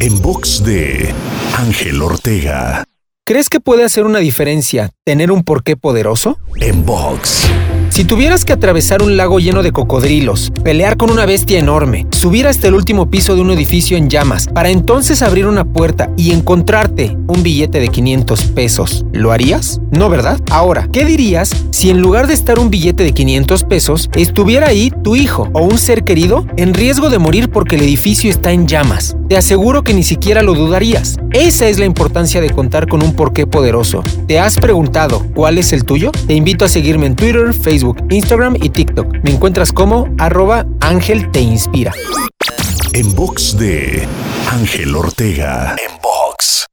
En box de Ángel Ortega. ¿Crees que puede hacer una diferencia tener un porqué poderoso? En box. Si tuvieras que atravesar un lago lleno de cocodrilos, pelear con una bestia enorme, subir hasta el último piso de un edificio en llamas, para entonces abrir una puerta y encontrarte un billete de 500 pesos, ¿lo harías? No, ¿verdad? Ahora, ¿qué dirías si en lugar de estar un billete de 500 pesos, estuviera ahí tu hijo o un ser querido en riesgo de morir porque el edificio está en llamas? Te aseguro que ni siquiera lo dudarías. Esa es la importancia de contar con un porqué poderoso. ¿Te has preguntado cuál es el tuyo? Te invito a seguirme en Twitter, Facebook, Instagram y TikTok. Me encuentras como arroba Ángel Te. En box de Ángel Ortega. En box.